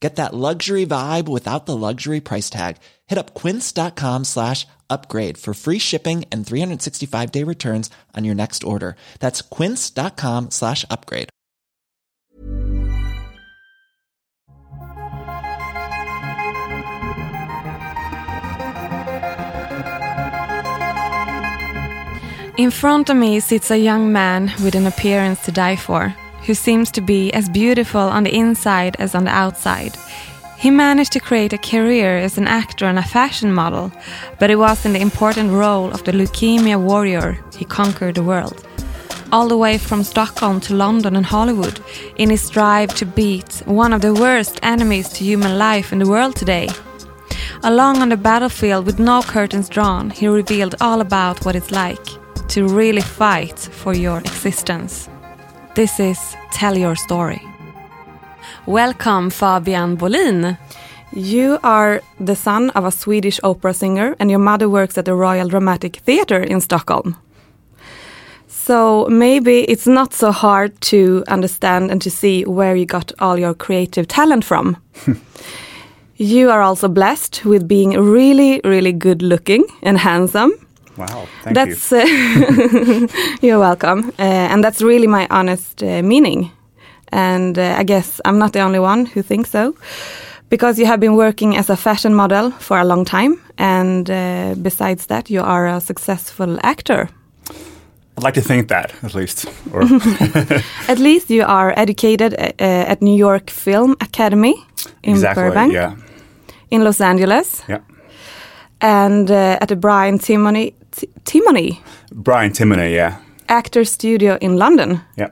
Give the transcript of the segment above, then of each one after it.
Get that luxury vibe without the luxury price tag. Hit up quince.com slash upgrade for free shipping and 365 day returns on your next order. That's quince.com slash upgrade. In front of me sits a young man with an appearance to die for, who seems to be as beautiful on the inside as on the outside. He managed to create a career as an actor and a fashion model, but it was in the important role of the leukemia warrior he conquered the world. All the way from Stockholm to London and Hollywood, in his drive to beat one of the worst enemies to human life in the world today. Along on the battlefield with no curtains drawn, he revealed all about what it's like to really fight for your existence. This is Tell Your Story. Welcome, Fabian Bolin. You are the son of a Swedish opera singer, and your mother works at the Royal Dramatic Theatre in Stockholm. So maybe it's not so hard to understand and to see where you got all your creative talent from. you are also blessed with being really, really good looking and handsome. Wow, thank that's, you. Uh, you're welcome. Uh, and that's really my honest uh, meaning. And uh, I guess I'm not the only one who thinks so. Because you have been working as a fashion model for a long time. And uh, besides that, you are a successful actor. I'd like to think that, at least. Or at least you are educated uh, at New York Film Academy in exactly, Burbank. Yeah. In Los Angeles. Yeah. And at the Brian Timoney T- Timoney. Brian Timoney, yeah. Actor Studio in London. Yeah.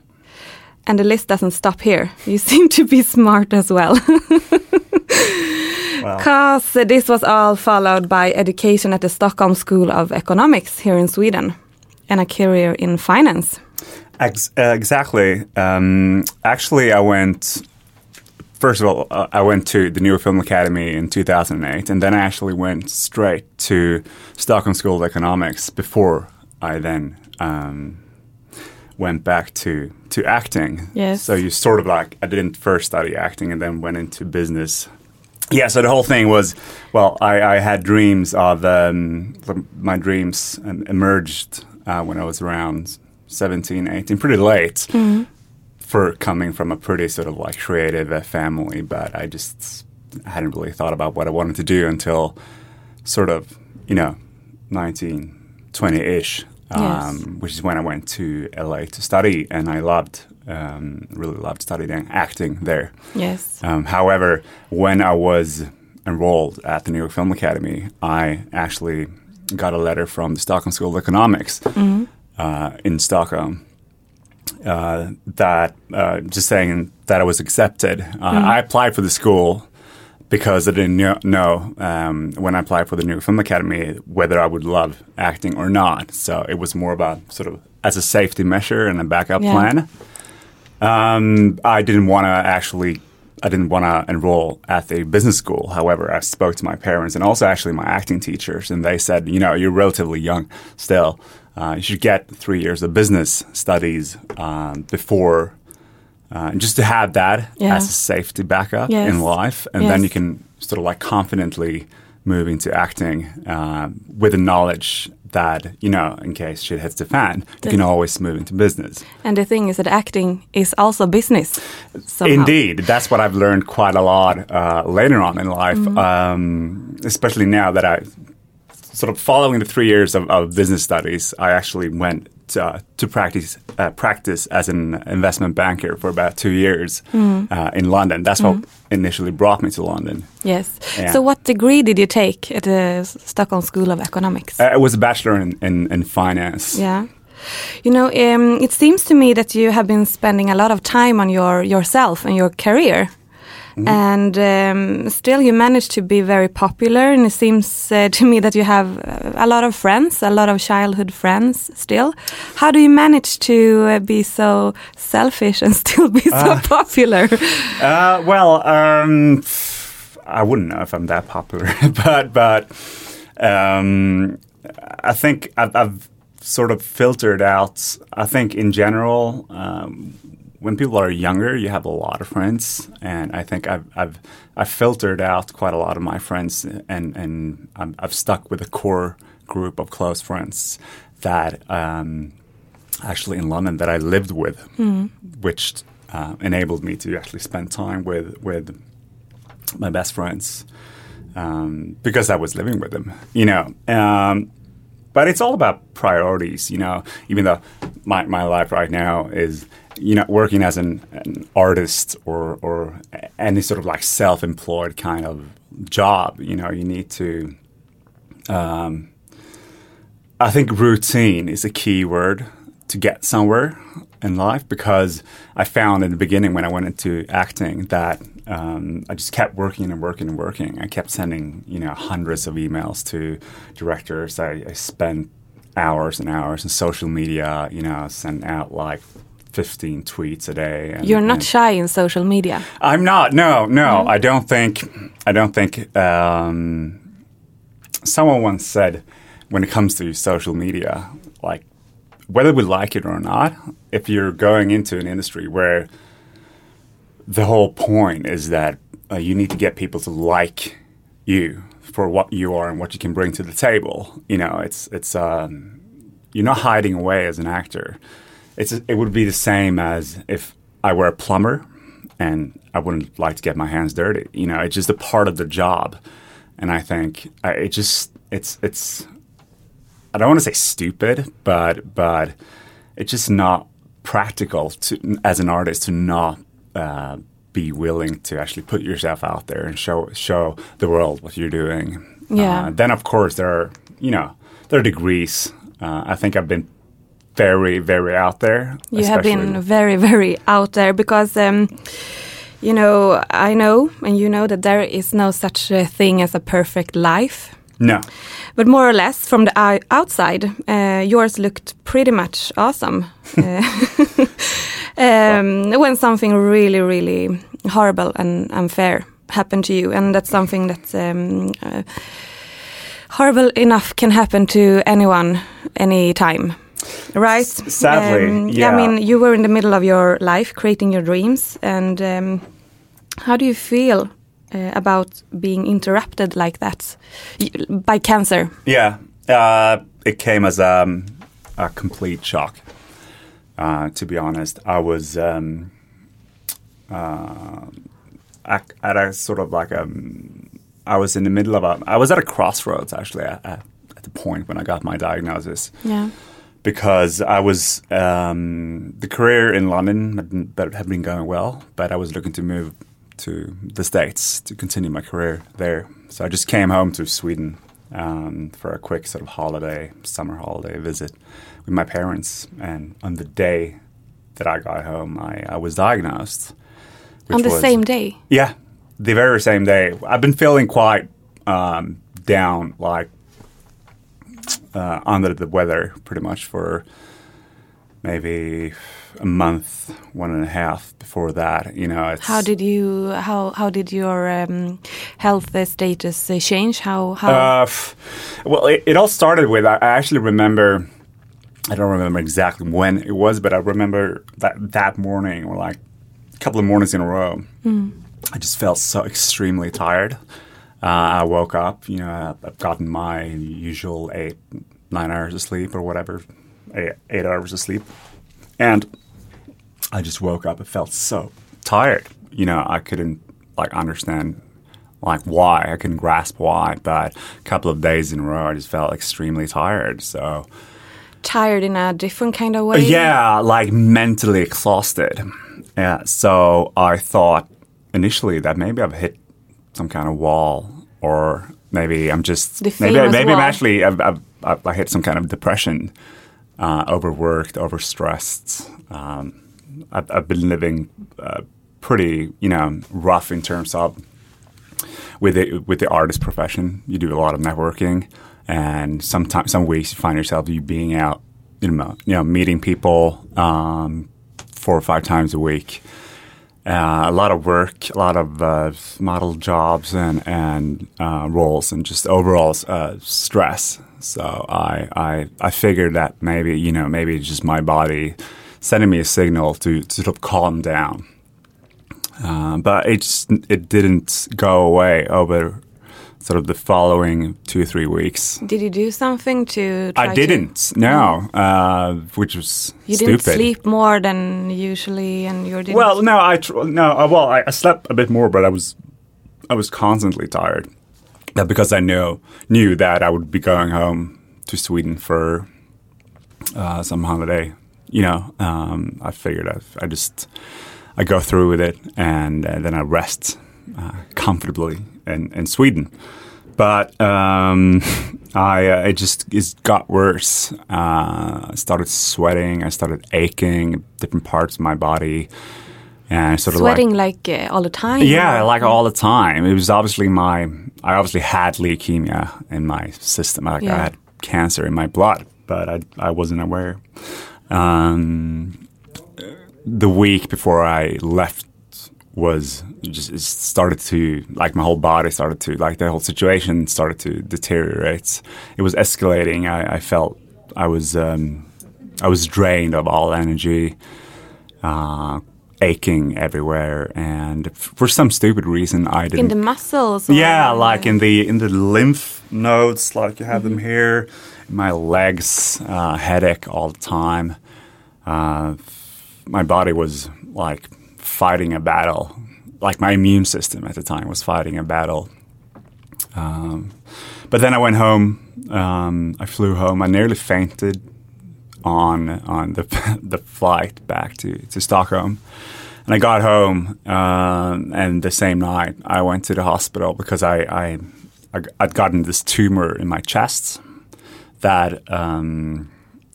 And the list doesn't stop here. You seem to be smart as well. Because well. this was all followed by education at the Stockholm School of Economics here in Sweden and a career in finance. Ex- uh, exactly. Um, actually, I went first of all, uh, I went to the New Film Academy in 2008, and then I actually went straight to Stockholm School of Economics before I then um, went back to to acting. Yes. So you sort of like I didn't first study acting and then went into business. Yeah. So the whole thing was, well, I, I had dreams of um, my dreams emerged uh, when I was around 17, 18, pretty late. Mm-hmm for coming from a pretty sort of like creative uh, family, but I just hadn't really thought about what I wanted to do until sort of, you know, 19, 20 ish, um, yes. which is when I went to LA to study, and I loved, um, really loved studying acting there. Yes. Um, however, when I was enrolled at the New York Film Academy, I actually got a letter from the Stockholm School of Economics mm-hmm. uh, in Stockholm uh, that uh, just saying that I was accepted. Uh, Mm-hmm. I applied for the school because I didn't know, um, when I applied for the New Film Academy whether I would love acting or not. So it was more about sort of as a safety measure and a backup Yeah. plan. Um, I didn't want to actually. I didn't want to enroll at the business school. However, I spoke to my parents and also actually my acting teachers, and they said, you know, you're relatively young still. Uh, you should get three years of business studies um, before, uh, just to have that Yeah. as a safety backup Yes. in life, and then you can sort of like confidently move into acting uh, with the knowledge that you know, in case shit hits the fan, you can always move into business. And the thing is that acting is also business. Somehow. Indeed, that's what I've learned quite a lot uh, later on in life, um, especially now that I sort of following the three years of, of business studies, I actually went to, uh, to practice uh, practice as an investment banker for about two years uh, in London. That's what initially brought me to London. Yes. Yeah. So, what degree did you take at the Stockholm School of Economics? Uh, it was a bachelor in, in, in finance. yeah. You know, um, it seems to me that you have been spending a lot of time on your yourself and your career. And um, still, you manage to be very popular, and it seems uh, to me that you have uh, a lot of friends, a lot of childhood friends. Still, how do you manage to uh, be so selfish and still be so popular? Uh, well, um, I wouldn't know if I'm that popular, but but um, I think I've, I've sort of filtered out. I think in general, um, when people are younger, you have a lot of friends, and I think I've I've I've filtered out quite a lot of my friends, and and I'm, I've stuck with a core group of close friends that. Um, actually in London that I lived with, which uh, enabled me to actually spend time with with my best friends um, because I was living with them. You know, um, but it's all about priorities. You know, even though my my life right now is you know working as an, an artist or or any sort of like self-employed kind of job. You know, you need to. Um, I think routine is a key word to get somewhere in life because I found in the beginning when I went into acting that um, I just kept working and working and working. I kept sending you know hundreds of emails to directors. I, I spent hours and hours in social media. You know, sent out like. 15 tweets a day. And, You're not shy in social media. I'm not. No, no. I don't think. I don't think. Um, someone once said, when it comes to social media, like whether we like it or not, if you're going into an industry where the whole point is that uh, you need to get people to like you for what you are and what you can bring to the table. You know, it's it's um, you're not hiding away as an actor. It's it would be the same as if I were a plumber and I wouldn't like to get my hands dirty. You know, it's just a part of the job, and I think I, it just it's it's I don't want to say stupid, but but it's just not practical to as an artist to not uh, be willing to actually put yourself out there and show show the world what you're doing. Yeah. Uh, then of course there are you know there are degrees. Uh, I think I've been very very out there. You have been very, very out there because, um, you know, I know and you know that there is no such a thing as a perfect life. No. But more or less from the outside, uh, yours looked pretty much awesome. Uh, um, when something really, really horrible and unfair happened to you, and that's something that um, uh, horrible enough can happen to anyone, anytime. Right? sadly, Um, yeah. I mean, you were in the middle of your life, creating your dreams, and um, how do you feel uh, about being interrupted like that by cancer? Yeah, uh, it came as um, a complete shock. Uh, to be honest, I was um, uh, at, at a sort of like a. I was in the middle of a. I was at a crossroads actually at, at at the point when I got my diagnosis Yeah. because I was um, the career in London had been, had been going well, but I was looking to move to the States to continue my career there. So I just came home to Sweden um, for a quick sort of holiday, summer holiday visit with my parents. And on the day that I got home, I, I was diagnosed. On the was- same day. yeah, the very same day. I've been feeling quite um, down, like uh, under the weather, pretty much for maybe a month, one and a half before that. You know, it's How did you? How how did your um, health status uh, change? How how? Uh, well, it, it all started with I, actually remember. I don't remember exactly when it was, but I remember that that morning, or like a couple of mornings in a row, I just felt so extremely tired. Uh, I woke up, you know, I've gotten my usual eight, nine hours of sleep or whatever, eight, eight hours of sleep, and I just woke up. and felt so tired. You know, I couldn't like understand like why. I couldn't grasp why, but a couple of days in a row, I just felt extremely tired. So Tired in a different kind of way. yeah, like mentally exhausted. Yeah, so I thought initially that maybe I've hit some kind of wall, or maybe I'm just maybe maybe I'm actually I've, I've, I've, I hit some kind of depression, uh, overworked, overstressed. Um, I've, I've been living uh, pretty, you know, rough in terms of with the with the artist profession. You do a lot of networking, and sometimes some weeks you find yourself you being out, you know, you know, meeting people um, four or five times a week. Uh, a lot of work, a lot of uh, model jobs and and uh, roles, and just overall uh, stress. So I, I I figured that maybe you know maybe it's just my body sending me a signal to, to sort of calm down. Uh, but it just, it didn't go away over sort of the following two or three weeks. Did you do something to? Try I didn't, no, uh, which was You stupid. didn't sleep more than usually, and you didn't. Well, no, I tr- no. Uh, well, I, I slept a bit more, but I was I was constantly tired. That because I knew knew that I would be going home to Sweden for uh, some holiday. You know, um, I figured I, I just I go through with it and uh, then I rest uh, comfortably in, in Sweden. But um, I uh, it just it got worse. Uh, I started sweating. I started aching different parts of my body, and I sort of like sweating like, uh, all the time. yeah, or- like all the time. It was obviously my. I obviously had leukemia in my system. Like Yeah. I had cancer in my blood, but I I wasn't aware. Um, the week before I left was just it started to like my whole body started to like the whole situation started to deteriorate. It was escalating. I, I felt I was um, I was drained of all energy. Uh, aching everywhere and for some stupid reason I didn't in the muscles. or- yeah, like in the in the lymph nodes, like you have them here. My legs, uh, headache all the time. Uh, my body was like fighting a battle. Like my immune system at the time was fighting a battle. Um, but then I went home. Um, I flew home. I nearly fainted on on the the flight back to, to Stockholm. And I got home, um, and the same night I went to the hospital because I, I, I I'd gotten this tumor in my chest that um,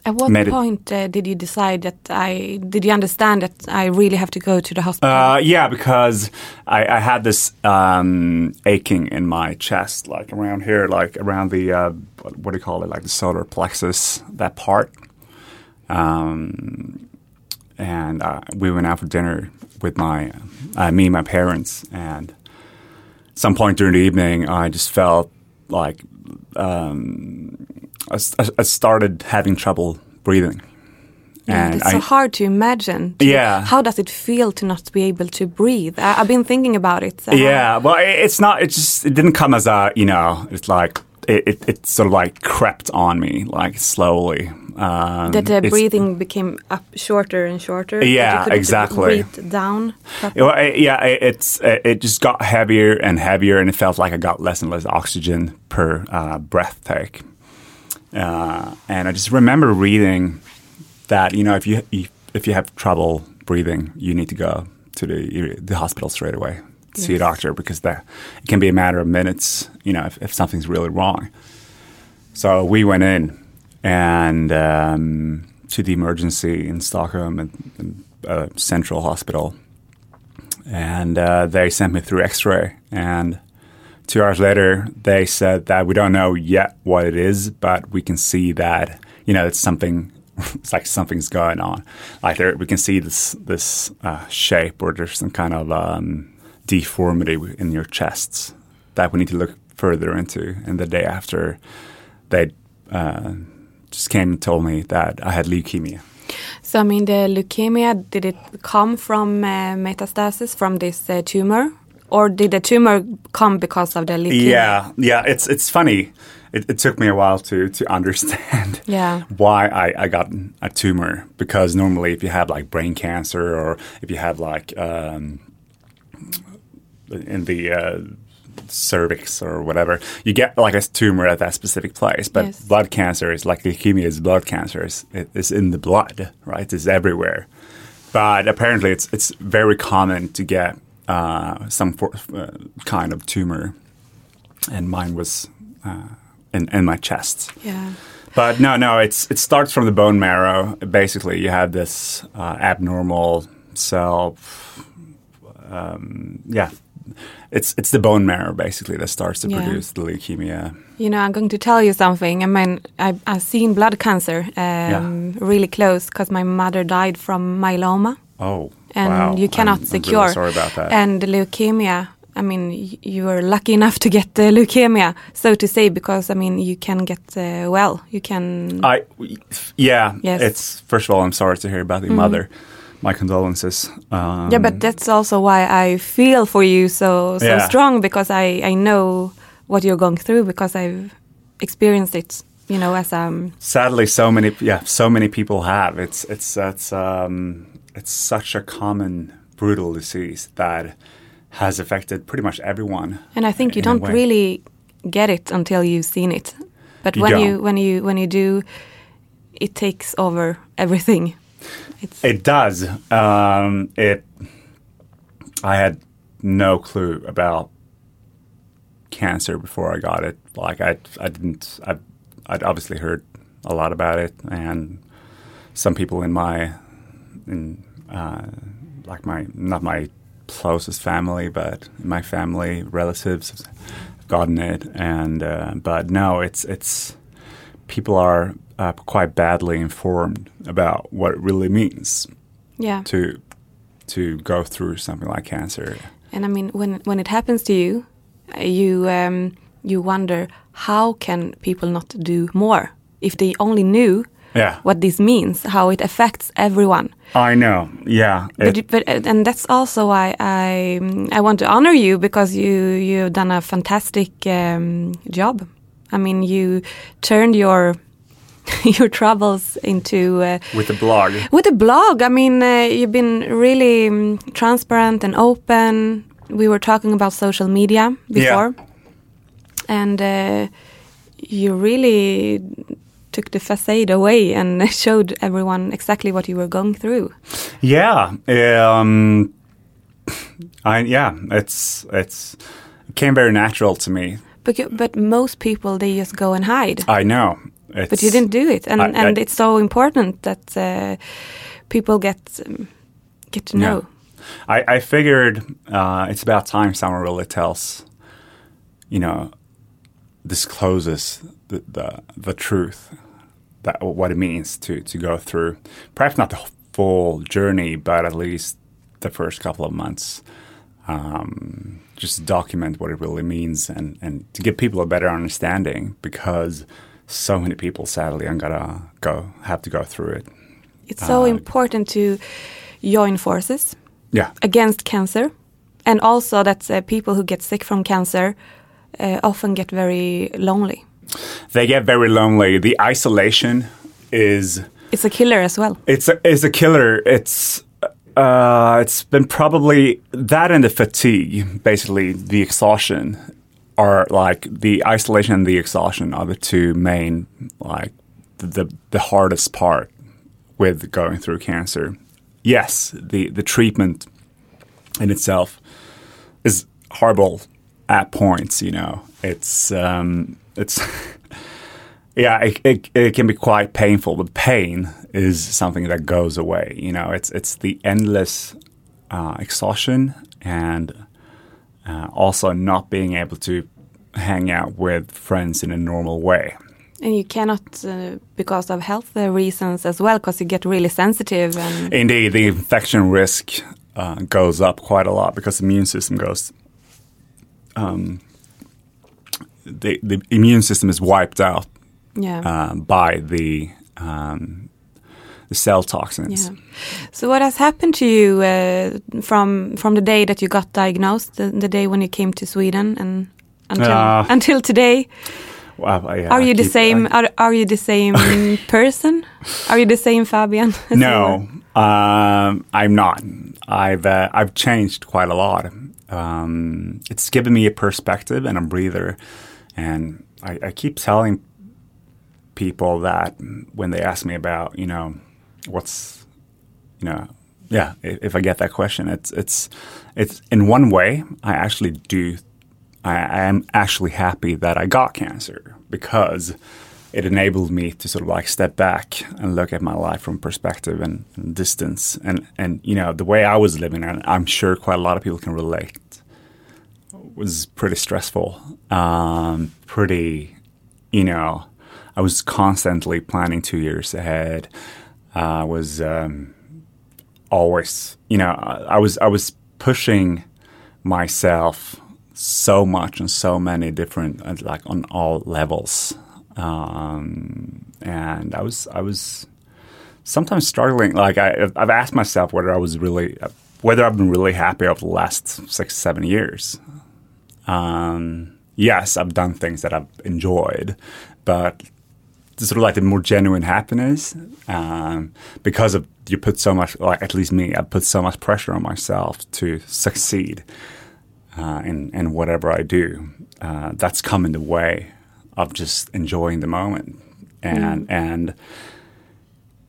At what point uh, did you decide that I? Did you understand that I really have to go to the hospital? Uh, yeah, because I, I had this um, aching in my chest, like around here, like around the uh, what do you call it, like the solar plexus, that part. Um, and uh, we went out for dinner with my uh, me and my parents, and some point during the evening, I just felt like um, I, I started having trouble breathing. Yeah, it's so hard to imagine. to- Yeah. How does it feel to not be able to breathe? I, I've been thinking about it. Yeah, well, it- it's not. It just it didn't come as a you know. It's like it, it, it sort of like crept on me like slowly. Um, That the breathing became up shorter and shorter. Yeah, you exactly. Breathe down. Well, I- yeah, it- it's it it just got heavier and heavier, and it felt like I got less and less oxygen per uh, breath take. Uh, and I just remember reading that you know if you if you have trouble breathing, you need to go to the the hospital straight away to see a doctor because that it can be a matter of minutes. You know if, if something's really wrong. So we went in and um, to the emergency in Stockholm and, and uh, Central Hospital, and uh, they sent me through X-ray. And two hours later, they said that we don't know yet what it is, but we can see that you know it's something. It's like something's going on. Like there, we can see this this uh, shape, or there's some kind of um, deformity in your chests that we need to look further into. And the day after, they uh, just came and told me that I had leukemia. So I mean, the leukemia did it come from uh, metastasis from this uh, tumor, or did the tumor come because of the leukemia? Yeah, yeah. It's it's funny. It, it took me a while to to understand Yeah. why I, I got a tumor because normally if you have like brain cancer or if you have like um, in the uh, cervix or whatever, you get like a tumor at that specific place. But Yes. blood cancer is like leukemia is blood cancer. It's, it- it's in the blood, right? It's everywhere. But apparently, it's it's very common to get uh, some for, uh, kind of tumor, and mine was uh, in in my chest. Yeah. But no, no, it's it starts from the bone marrow. Basically, you have this uh, abnormal cell. Um, yeah, it's it's the bone marrow basically that starts to Yeah. produce the leukemia. You know, I'm going to tell you something. I mean, I, I've seen blood cancer um, really close because my mother died from myeloma, Oh, and wow. you cannot I'm, secure. I'm really sorry about that. And leukemia. I mean, you were lucky enough to get the leukemia, so to say, because I mean, you can get uh, well. You can. I, yeah, Yes. it's first of all, I'm sorry to hear about your mother. My condolences. Um, yeah, but that's also why I feel for you so so Yeah. strong because I I know what you're going through because I've experienced it. You know, as um sadly so many yeah so many people have it's it's it's um it's such a common brutal disease that has affected pretty much everyone And I think you don't really get it until you've seen it. But You when you don't. when you when you do, it takes over everything. It's it does. Um it i had no clue about cancer before i got it. Like i i didn't i i'd obviously heard a lot about it and some people in my in uh, like my not my closest family, but my family relatives have gotten it, and uh, but no, it's it's people are uh, quite badly informed about what it really means yeah. to to go through something like cancer. And I mean, when when it happens to you, you um, you wonder how can people not do more if they only knew Yeah, what this means, how it affects everyone. I know. Yeah, But, but uh, and that's also why I I want to honor you because you you've done a fantastic um, job. I mean, you turned your your troubles into uh, with the blog. with a blog. I mean, uh, you've been really um, transparent and open. We were talking about social media before, and uh, you really took the facade away and showed everyone exactly what you were going through. Yeah. Um, I yeah. It's it's it came very natural to me. But you- but most people they just go and hide. I know. It's, but you didn't do it, and I- and I- it's so important that uh, people get um, get to Yeah. know. I, I figured uh, it's about time someone really tells, you know, discloses the, the the truth that what it means to to go through. Perhaps not the full journey, but at least the first couple of months. Um, just document what it really means and, and to give people a better understanding because so many people sadly are gonna go have to go through it. It's so Uh, important to join forces Yeah. against cancer, and also that uh, people who get sick from cancer uh, often get very lonely. They get very lonely. The isolation is It's a killer as well. it's a, it's a killer. It's uh, it's been probably that and the fatigue, basically the exhaustion, are like the isolation and the exhaustion are the two main like the the hardest part with going through cancer. Yes, the the treatment in itself is horrible at points. You know, it's um, it's yeah, it, it, it can be quite painful, but pain is something that goes away. You know, it's it's the endless uh, exhaustion and uh, also not being able to hang out with friends in a normal way. And you cannot, uh, because of health uh, reasons as well, because you get really sensitive. And Indeed, the infection risk uh, goes up quite a lot because the immune system goes. Um, the the immune system is wiped out yeah, uh, by the um, the cell toxins. yeah. So what has happened to you uh, from from the day that you got diagnosed, the, the day when you came to Sweden, and until Uh, until today? Wow, I- Are I you the keep- same? I- Are, are you the same person? Are you the same Fabian? no, um, I'm not. I've uh, I've changed quite a lot. um, it's given me a perspective and a breather. And I, I keep telling people that when they ask me about, you know, what's, you know, yeah, if, I get that question, it's it's it's in one way I actually do. I, am actually happy that I got cancer because it enabled me to sort of like step back and look at my life from perspective and, and, distance and and you know the way I was living and I'm sure quite a lot of people can relate was pretty stressful um, pretty you know I was constantly planning two years ahead uh, was um, always you know I, I was I was pushing myself so much on so many different like on all levels um, and I was I was sometimes struggling. Like I, I've asked myself whether I was really whether I've been really happy over the last six seven years. Um, yes, I've done things that I've enjoyed, but sort of like the more genuine happiness um, because of you put so much like at least me I put so much pressure on myself to succeed uh, in in whatever I do. Uh, that's come in the way of just enjoying the moment and mm. and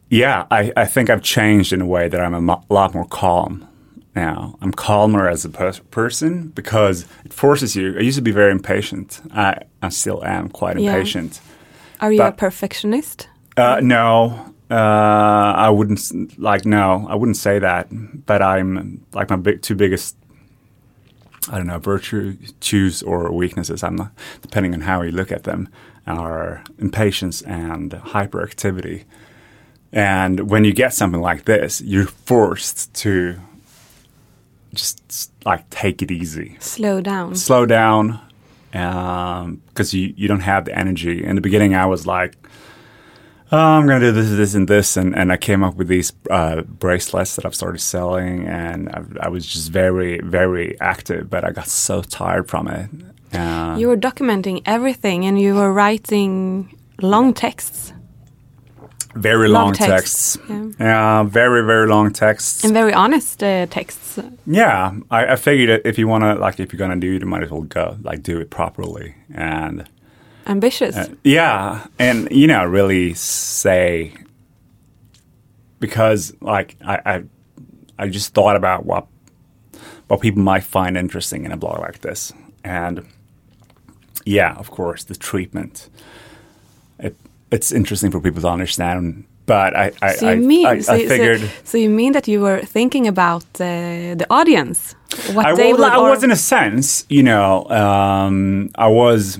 yeah I, I think I've changed in a way that I'm a mo- lot more calm now I'm calmer as a per- person because it forces you I used to be very impatient I, I still am quite impatient are you but, a perfectionist uh, no uh, I wouldn't like no I wouldn't say that but I'm like my big, two biggest I don't know, virtues or weaknesses, I'm not, depending on how you look at them, are impatience and hyperactivity. And when you get something like this, you're forced to just like take it easy. Slow down. Slow down because um, you, you don't have the energy. In the beginning, I was like, oh, I'm going to do this, this, and this. And, and I came up with these uh, bracelets that I've started selling. And I, I, was just very, very active, but I got so tired from it. Uh, you were documenting everything and you were writing long texts. Very long, long texts. texts. Yeah. very, very long texts. And very honest uh, texts. Yeah. I, I figured if you want to, like, if you're to do it, you might as well go, like, do it properly. And ambitious. Uh, yeah, and you know, really say because like I, I, I just thought about what what people might find interesting in a blog like this, and yeah, of course, the treatment. It, it's interesting for people to understand but I, I, so you mean, I, I, so, I figured. So, so, you mean that you were thinking about uh, the audience? What I, they well, I was in a sense, you know, um, I was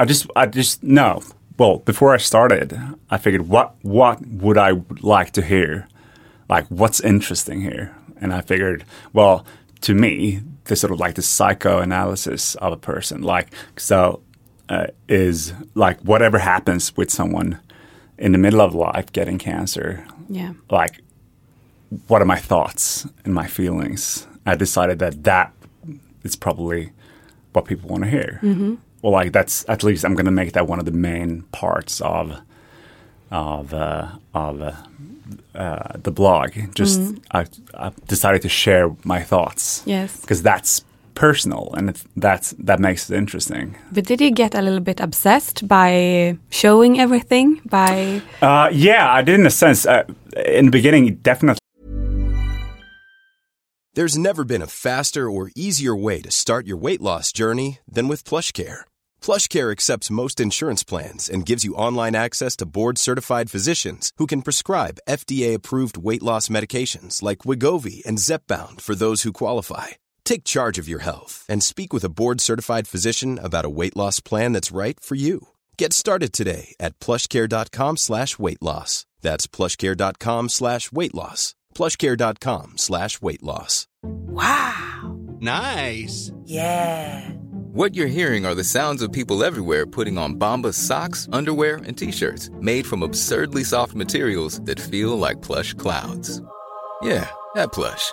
I just, I just no. Well, before I started, I figured what what would I like to hear, like what's interesting here, and I figured, well, to me, this sort of like the psychoanalysis of a person, like so, uh, is like whatever happens with someone in the middle of life getting cancer. Yeah. Like, what are my thoughts and my feelings? I decided that that is probably what people want to hear. Mm-hmm well, like that's at least I'm going to make that one of the main parts of of uh, of uh, uh, the blog. Just mm. I, I, decided to share my thoughts. Yes, because that's personal and that's that makes it interesting. But did you get a little bit obsessed by showing everything? By uh, yeah, I did in a sense. Uh, in the beginning, definitely. There's never been a faster or easier way to start your weight loss journey than with PlushCare PlushCare accepts most insurance plans and gives you online access to board-certified physicians who can prescribe FDA-approved weight loss medications like Wegovy and Zepbound for those who qualify. Take charge of your health and speak with a board-certified physician about a weight loss plan that's right for you. Get started today at plushcare.com slash weight loss. That's plushcare.com slash weight loss. plushcare.com slash weight loss. Wow. Nice. Yeah. What you're hearing are the sounds of people everywhere putting on Bombas socks, underwear, and t-shirts made from absurdly soft materials that feel like plush clouds. Yeah, that plush.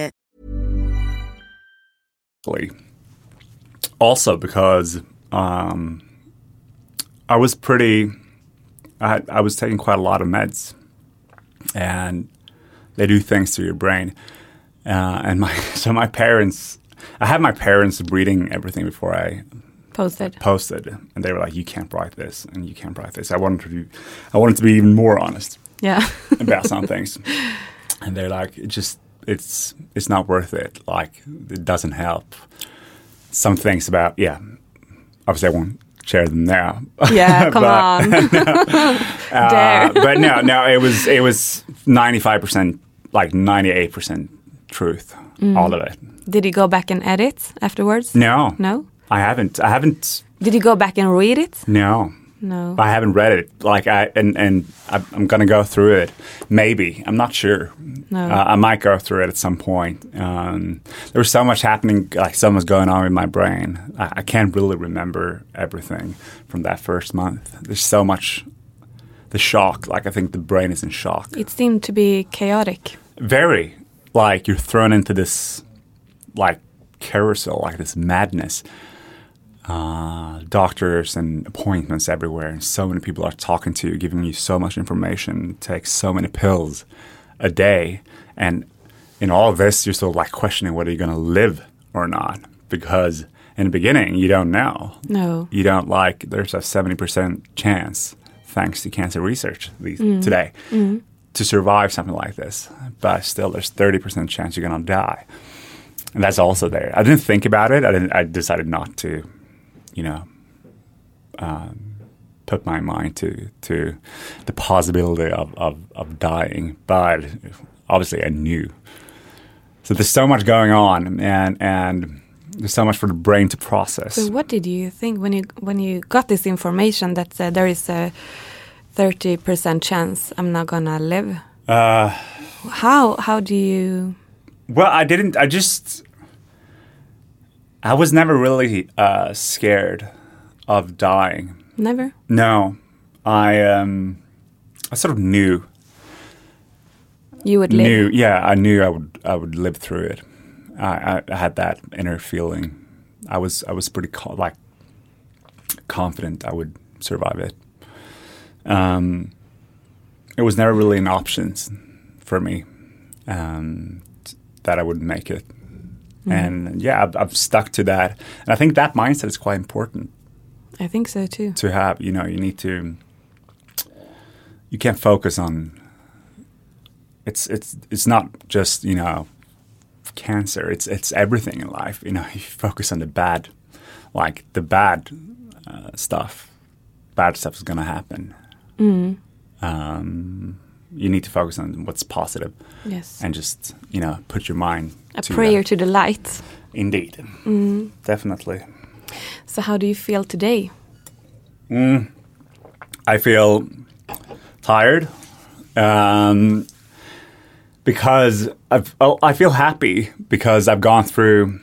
Also, because um, I was pretty, I, I was taking quite a lot of meds, and they do things to your brain. Uh, and my so my parents, I had my parents reading everything before I Posted. posted, and they were like, "You can't write this, and you can't write this." I wanted to, do, I wanted to be even more honest Yeah. about some things, and they're like, just, it's, it's not worth it. Like, it doesn't help." Some things about, yeah, obviously, I won't share them now. yeah, come But- on. Uh, Dare. but no, no, it was, it was ninety five percent, like ninety eight percent truth, Mm. all of it. Did you go back and edit afterwards? No, No? I haven't, I haven't, Did you go back and read it? no. No. I haven't read it. Like I and and I, I'm gonna go through it. Maybe I'm not sure. No. Uh, I might go through it at some point. Um, there was so much happening, like so much going on in my brain. I, I can't really remember everything from that first month. There's so much. The shock, like I think the brain is in shock. It seemed to be chaotic. Very, like you're thrown into this, like carousel, like this madness. Uh, doctors and appointments everywhere, and so many people are talking to you, giving you so much information. Take so many pills a day, and in all this, you're sort of like questioning whether you're going to live or not, because in the beginning you don't know. No. You don't like. There's a seventy percent chance, thanks to cancer research these, today, to survive something like this. But still, there's thirty percent chance you're going to die and that's also there. I didn't think about it. I didn't. I decided not to, you know, um, put my mind to to the possibility of, of of dying. But obviously, I knew. So there's so much going on, and and there's so much for the brain to process. So what did you think when you when you got this information that uh, there is a 30% chance I'm not gonna live? Uh, How how do you Well, I didn't. I just. I was never really uh, scared of dying. never? No, I um, I sort of knew You would live. knew. Yeah, I knew I would. I would live through it. I, I, had that inner feeling. I was. I was pretty co- like confident I would survive it. Um, it was never really an option for me um, t- that I would make it. And yeah, I've, I've stuck to that. And I think that mindset is quite important I think so too. to have. You know, you need to. You can't focus on. It's it's it's not just you know, cancer. It's it's everything in life. You know, you focus on the bad, like the bad uh, stuff. Bad stuff is gonna happen. Um, you need to focus on what's positive Yes. and just you know put your mind. a to prayer that. to the light. Indeed, definitely. So how do you feel today? I feel tired um, because I've, oh, I feel happy because I've gone through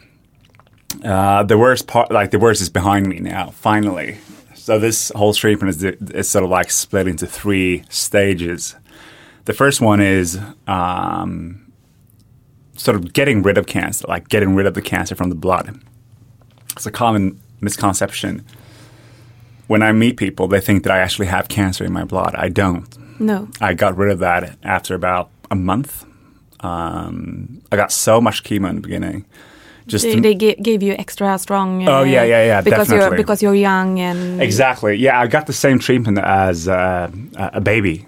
uh, the worst part. Like the worst is behind me now. Finally, so this whole treatment is, is sort of like split into three stages. The first one is um, sort of getting rid of cancer, like getting rid of the cancer from the blood. It's a common misconception when I meet people, they think that I actually have cancer in my blood. I don't. No. I got rid of that after about a month. Um, I got so much chemo in the beginning. Just They, they ga- gave you extra strong. Oh, yeah, yeah, yeah, Because you're definitely. because you're young and exactly. Yeah, I got the same treatment as uh, a a baby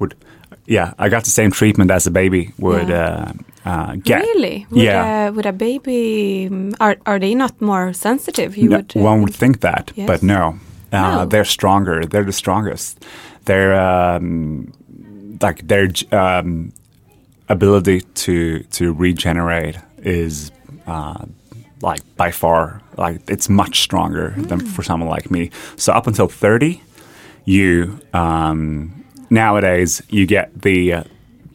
would. Yeah, I got the same treatment as a baby would Yeah. uh, uh, get. Really? Would Yeah. A, would a baby um, are are they not more sensitive? You No, would. uh, one would think that, Yes. but no. Uh, No. They're stronger. They're the strongest. They're um, like they're um, ability to to regenerate is uh, like by far like it's much stronger than for someone like me. So up until thirty, you um, nowadays you get the, uh,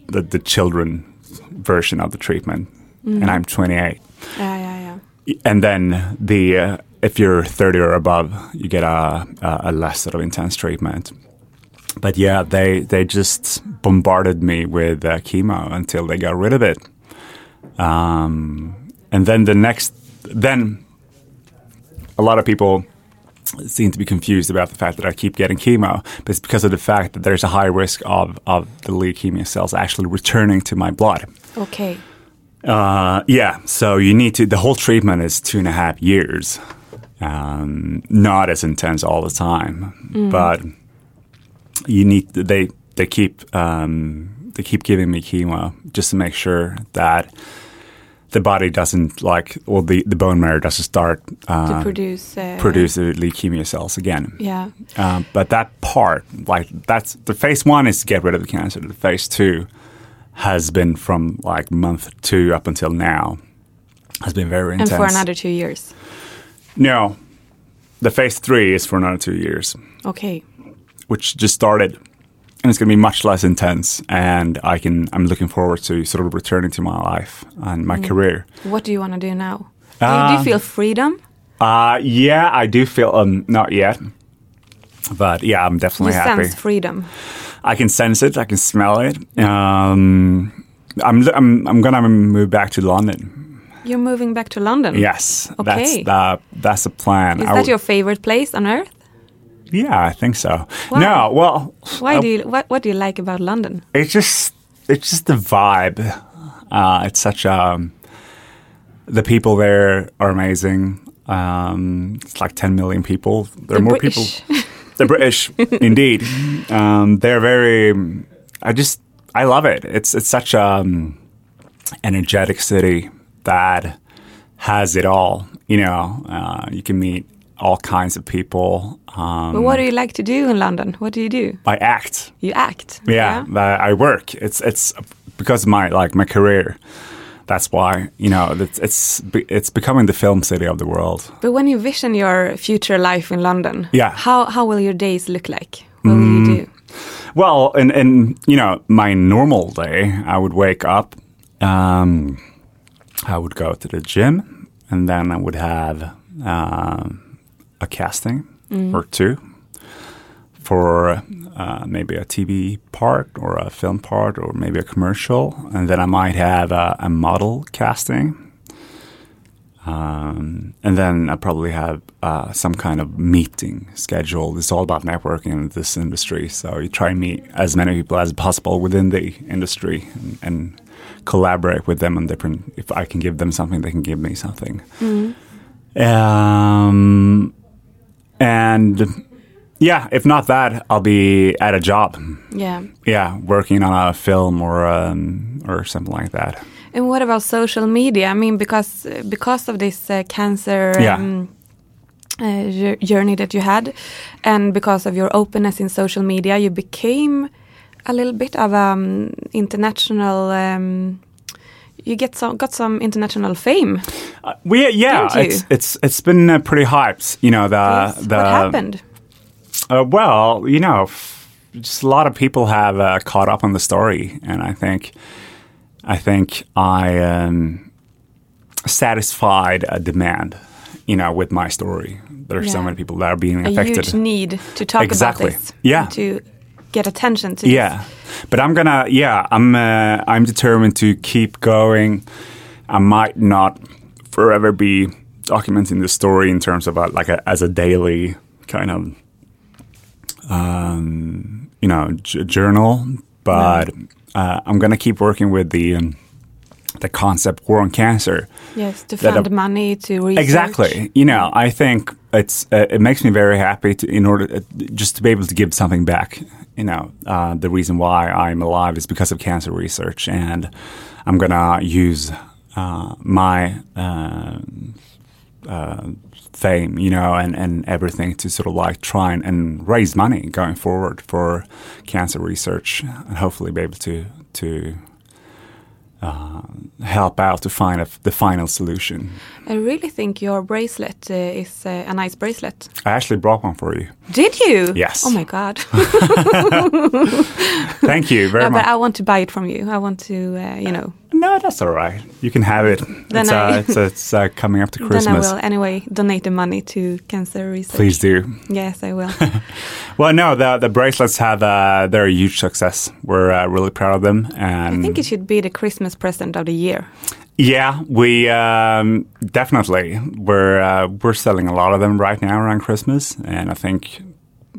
the the children version of the treatment, and I'm 28 Yeah, yeah, yeah. and then the uh, if you're 30 or above, you get a, a, a less sort of intense treatment. But yeah, they they just bombarded me with uh, chemo until they got rid of it. Um, and then the next, then a lot of people seem to be confused about the fact that I keep getting chemo, but it's because of the fact that there's a high risk of of the leukemia cells actually returning to my blood. Okay. Uh, yeah, so you need to. The whole treatment is two and a half years. Um, not as intense all the time, but you need. They they keep um, they keep giving me chemo just to make sure that the body doesn't like, well, the the bone marrow doesn't start uh, To produce. Uh, produce the leukemia cells again. Yeah. Um, but that part, like that's the phase one is to get rid of the cancer. The phase two has been from like month two up until now has been very intense. And for another two years. no, the phase three is for another two years, Okay. which just started, and it's going to be much less intense. And I can, I'm looking forward to sort of returning to my life and my career. What do you want to do now? do, you, do you Uh, feel freedom? Uh, yeah, I do feel um not yet, but yeah, I'm You definitely happy. sense freedom. I can sense it. I can smell it. Um, I'm, I'm, I'm gonna move back to London. You're moving back to London. Yes, Okay. that's the that's the plan. Is I that your favorite place on earth? Yeah, I think so. Why? No, well, Why uh, do you what What do you like about London? it's just it's just the vibe. Uh, it's such a the people there are amazing. Um, it's like 10 million people. There are more British. people. They're British, indeed. Um, they're very. I just I love it. It's it's such a um, energetic city that has it all. You know, uh, you can meet all kinds of people. Um, But what do you like to do in London? What do you do? I act. You act. Yeah, that I work. It's it's because of my like my career. That's why you know it's it's it's becoming the film city of the world. But when you vision your future life in London, Yeah. Mm. how how will your days look like? What will you do? Well, and and you know my normal day, I would wake up, um, I would go to the gym, and then I would have um, a casting or two for uh, maybe a TV part or a film part or maybe a commercial, and then I might have a, a model casting. Um, and then I probably have uh, some kind of meeting scheduled. It's all about networking in this industry. So you try and meet as many people as possible within the industry and, and collaborate with them on different. If I can give them something, they can give me something. Um, and yeah, if not that, I'll be at a job. Yeah. Yeah, working on a film or um, or something like that. And what about social media? I mean, because because of this uh, cancer Yeah. um, uh, journey that you had, and because of your openness in social media, you became a little bit of um, international. Um, you get some got some international fame. We yeah, it's it's it's been uh, pretty hyped. You know the Yes. the what happened? Uh, well, you know, f- just a lot of people have uh, caught up on the story, and I think, I think I um, satisfied a demand, you know, with my story. There's so Yeah. many people that are being A affected. huge need to talk Exactly. about this. Yeah. To get attention to Yeah, but I'm gonna. Yeah, I'm. Uh, I'm determined to keep going. I might not forever be documenting the story in terms of a, like a, as a daily kind of, um, you know, j- journal. But uh, I'm gonna keep working with the um, the concept war on cancer. Yes, to that fund money to research. Exactly. You know, I think it's uh, it makes me very happy to in order uh, just to be able to give something back. You know, uh, the reason why I'm alive is because of cancer research, and I'm gonna use uh, my uh, uh, fame, you know, and, and everything to sort of like try and, and raise money going forward for cancer research, and hopefully be able to to uh, help out to find a, the final solution. I really think your bracelet uh, is uh, a nice bracelet. I actually brought one for you. Did you? Yes. Oh my god. Thank you very no, much. but I want to buy it from you. I want to, uh, you know. No, that's all right. You can have it. Then it's I- uh, it's, it's uh, coming up to Christmas. Then I will anyway donate the money to cancer research. Please do. Yes, I will. Well, no, the the bracelets have uh, they're a huge success. We're uh, really proud of them, and I think it should be the Christmas present of the year. yeah, we um, definitely we're uh, we're selling a lot of them right now around Christmas, and I think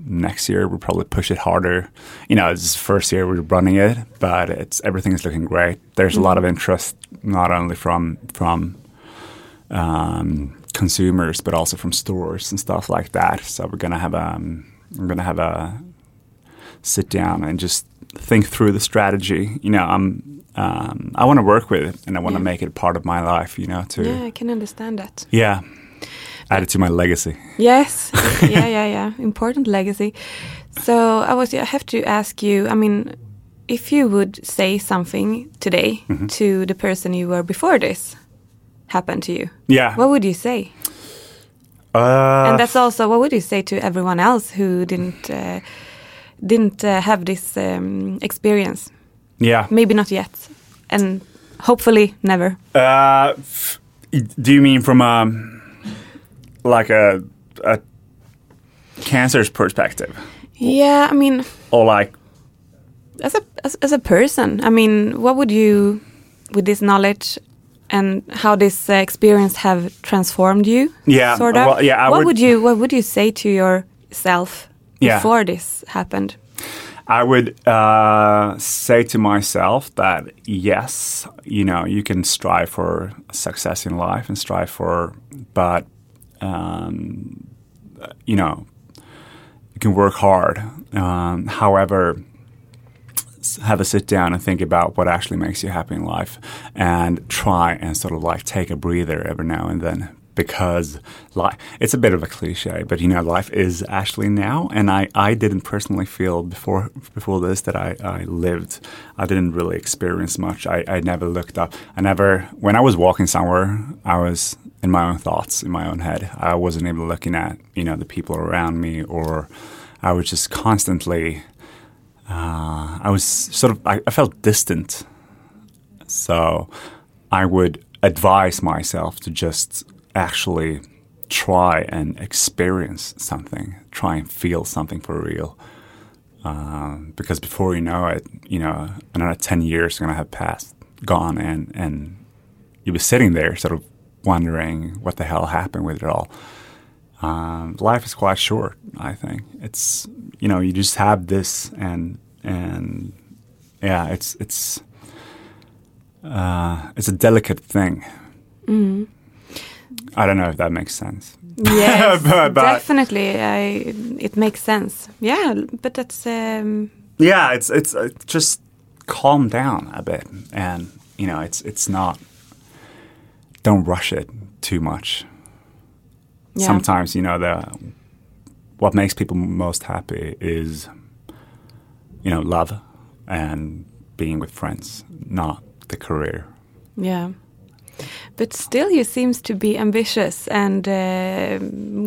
next year we'll probably push it harder. You know, it's the first year we're running it, but it's everything is looking great. There's a lot of interest, not only from from um, consumers, but also from stores and stuff like that. So we're gonna have a we're gonna have a sit down and just think through the strategy. You know, I'm um, I want to work with it and I want to Yeah. make it part of my life. You know, to Yeah, I can understand that. yeah, add it to my legacy. Yes. yeah, yeah, yeah. Important legacy. So I was I have to ask you, I mean, if you would say something today Mm-hmm. to the person you were before this happened to you, Yeah, what would you say? uh, and that's also what would you say to everyone else who didn't uh, didn't uh, have this um, experience? yeah. Maybe not yet, and hopefully never. Uh, do you mean from a like a a cancer's perspective, Yeah, I mean, or like as a as, as a person, I mean, what would you, with this knowledge, and how this uh, experience have transformed you? Yeah, sort of. well, yeah, I what would- would you What would you say to yourself Yeah. before this happened? I would uh, say to myself that yes, you know, you can strive for success in life and strive for, but um, you know, you can work hard. Um, however, have a sit down and think about what actually makes you happy in life, and try and sort of like take a breather every now and then. Because life, it's a bit of a cliche, but you know, life is actually now, and I, I didn't personally feel before before this that I, I lived. I didn't really experience much. I, I never looked up. I never, when I was walking somewhere, I was in my own thoughts, in my own head. I wasn't even looking at you know the people around me, or I was just constantly uh, I was sort of I, I felt distant. So I would advise myself to just actually try and experience something, try and feel something for real. Um, because before you know it, you know, another 10 years are going to have passed, gone, and, and you'll be sitting there sort of wondering what the hell happened with it all. Um, life is quite short, I think. It's, you know, you just have this and, and yeah, it's, it's, uh, it's a delicate thing. I don't know if that makes sense. Yes, But- but- definitely. I, it makes sense. Yeah, but that's um, Yeah, it's it's uh, just calm down a bit, and you know, it's it's not. Don't rush it too much. yeah. Sometimes you know the what makes people most happy is you know love and being with friends, not the career. Yeah. But still, you seems to be ambitious and uh,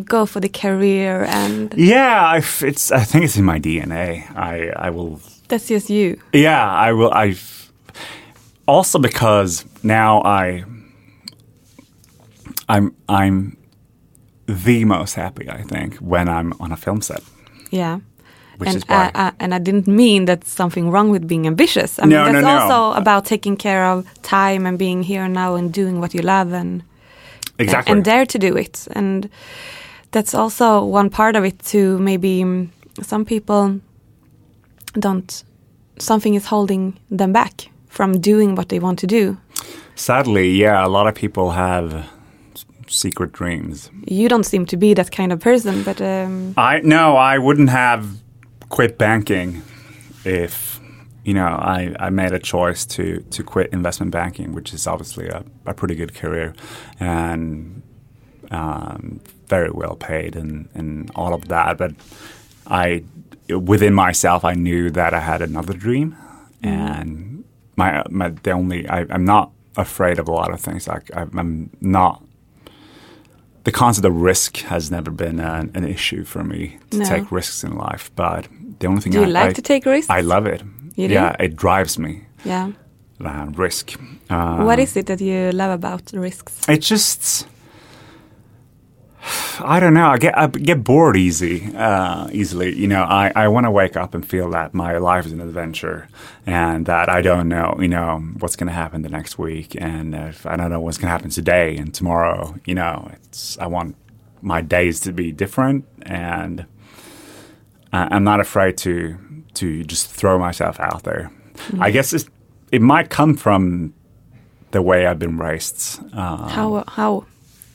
go for the career, and Yeah, I f- it's I think it's in my DNA. I I will that's just you. Yeah, I will. I also because now I I'm I'm the most happy I think when I'm on a film set. Yeah. Which and uh, uh, and I didn't mean that something wrong with being ambitious. I No, mean no, that's no. also about taking care of time and being here now and doing what you love and Exactly. and dare to do it. And that's also one part of it too. Maybe mm, some people don't. Something is holding them back from doing what they want to do. Sadly, yeah, a lot of people have secret dreams. You don't seem to be that kind of person, but um, I no, I wouldn't have quit banking if you know I, I made a choice to to quit investment banking, which is obviously a, a pretty good career and um, very well paid and, and all of that. But I within myself I knew that I had another dream and my my the only I, I'm not afraid of a lot of things. Like I, I'm not. The concept of risk has never been an, an issue for me to No. take risks in life. But the only thing Do you I, like I- to take risks? I love it. You do? yeah, it drives me. Yeah. Uh, risk. Uh, what is it that you love about risks? It just. I don't know. I get I get bored easy, uh, easily. You know, I, I want to wake up and feel that my life is an adventure, and that I don't know, you know, what's going to happen the next week, and if I don't know what's going to happen today and tomorrow. You know, it's I want my days to be different, and I'm not afraid to to just throw myself out there. I guess it might come from the way I've been raised. Uh, how how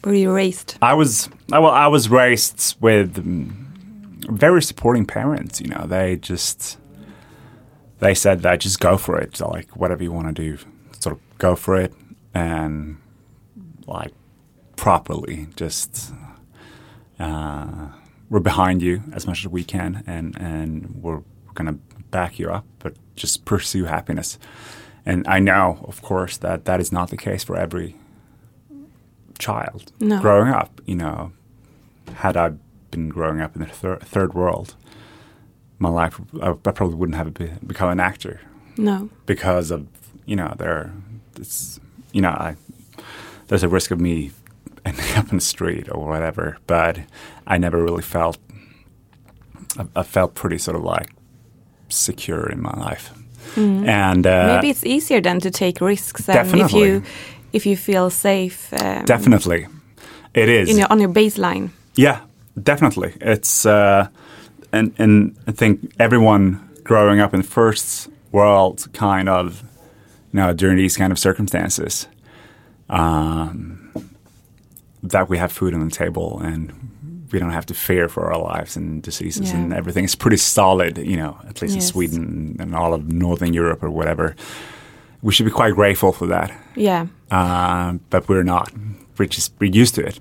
were you raised? I was well. I was raised with um, very supporting parents. You know, they just they said that just go for it. So, like whatever you want to do, sort of go for it, and like properly. Just uh, we're behind you as much as we can, and and we're gonna back you up. But just pursue happiness. And I know, of course, that that is not the case for every child No. growing up. You know, had I been growing up in the thir- third world, my life I, I probably wouldn't have be, become an actor No. because of you know there, it's you know I there's a risk of me ending up in the street or whatever. But I never really felt I, I felt pretty sort of like secure in my life, and uh. Maybe it's easier then to take risks if you if you feel safe. Um, definitely it is in your, on your baseline. Yeah, definitely. It's uh, and and I think everyone growing up in the first world, kind of, you know, during these kind of circumstances, um, that we have food on the table and we don't have to fear for our lives and diseases Yeah. and everything. It's pretty solid, you know, at least in Sweden and all of Northern Europe or whatever. We should be quite grateful for that Yeah. uh, but we're not. We're just we're used to it.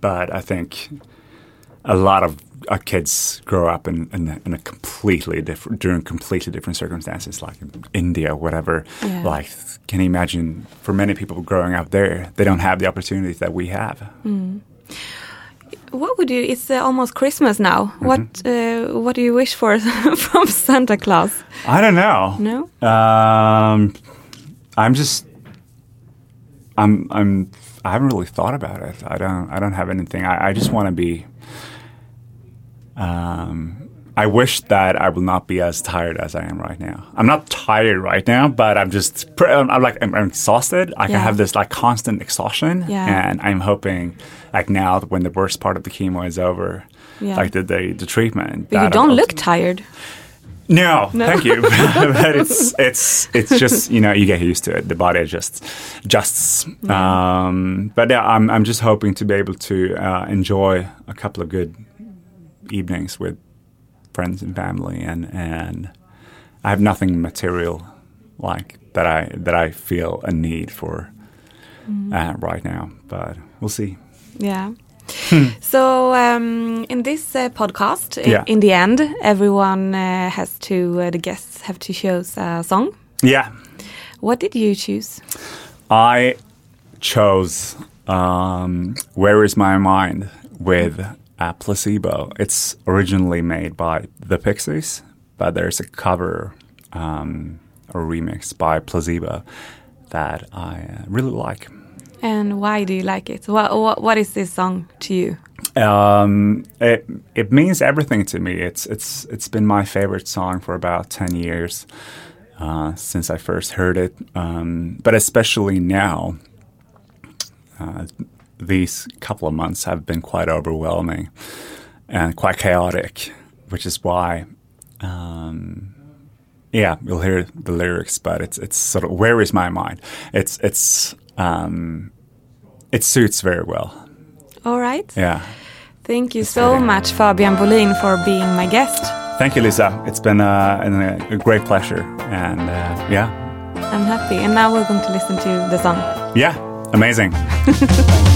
But I think a lot of our kids grow up in, in, a, in a completely different during completely different circumstances, like in India, whatever. Yeah. Like, can you imagine? For many people growing up there, they don't have the opportunities that we have. What would you? It's uh, almost Christmas now. Mm-hmm. What uh, What do you wish for from Santa Claus? I don't know. No. Um, I'm just, I'm, I'm, I haven't really thought about it. I don't, I don't have anything. I, I just want to be. Um, I wish that I will not be as tired as I am right now. I'm not tired right now, but I'm just, I'm, I'm like, I'm, I'm exhausted. I Yeah. can have this like constant exhaustion, Yeah. and I'm hoping, like now, when the worst part of the chemo is over, Yeah. like the the, the treatment. But you don't I'll- look tired. no, thank you. but it's it's it's just you know you get used to it. The body just adjusts. Um, but yeah, I'm I'm just hoping to be able to uh, enjoy a couple of good evenings with friends and family, and and I have nothing material like that I that I feel a need for uh, right now. But we'll see. Yeah. so um, in this uh, podcast, Yeah. in the end, everyone uh, has to uh, the guests have to choose a song. Yeah. What did you choose? I chose um, Where Is My Mind with a placebo. It's originally made by the Pixies, but there's a cover um, or remix by Placebo that I uh, really like. And why do you like it? What What, what is this song to you? Um, it it means everything to me. It's it's it's been my favorite song for about ten years uh, since I first heard it. Um, but especially now, uh, these couple of months have been quite overwhelming and quite chaotic, which is why. Um, yeah, you'll hear the lyrics, but it's it's sort of where is my mind? It's it's um, it suits very well. All right. Yeah. Thank you so much, Fabian Bolin, for being my guest. Thank you, Lisa. It's been uh, an, a great pleasure. And uh, yeah, I'm happy. And now we're going to listen to the song. yeah, amazing.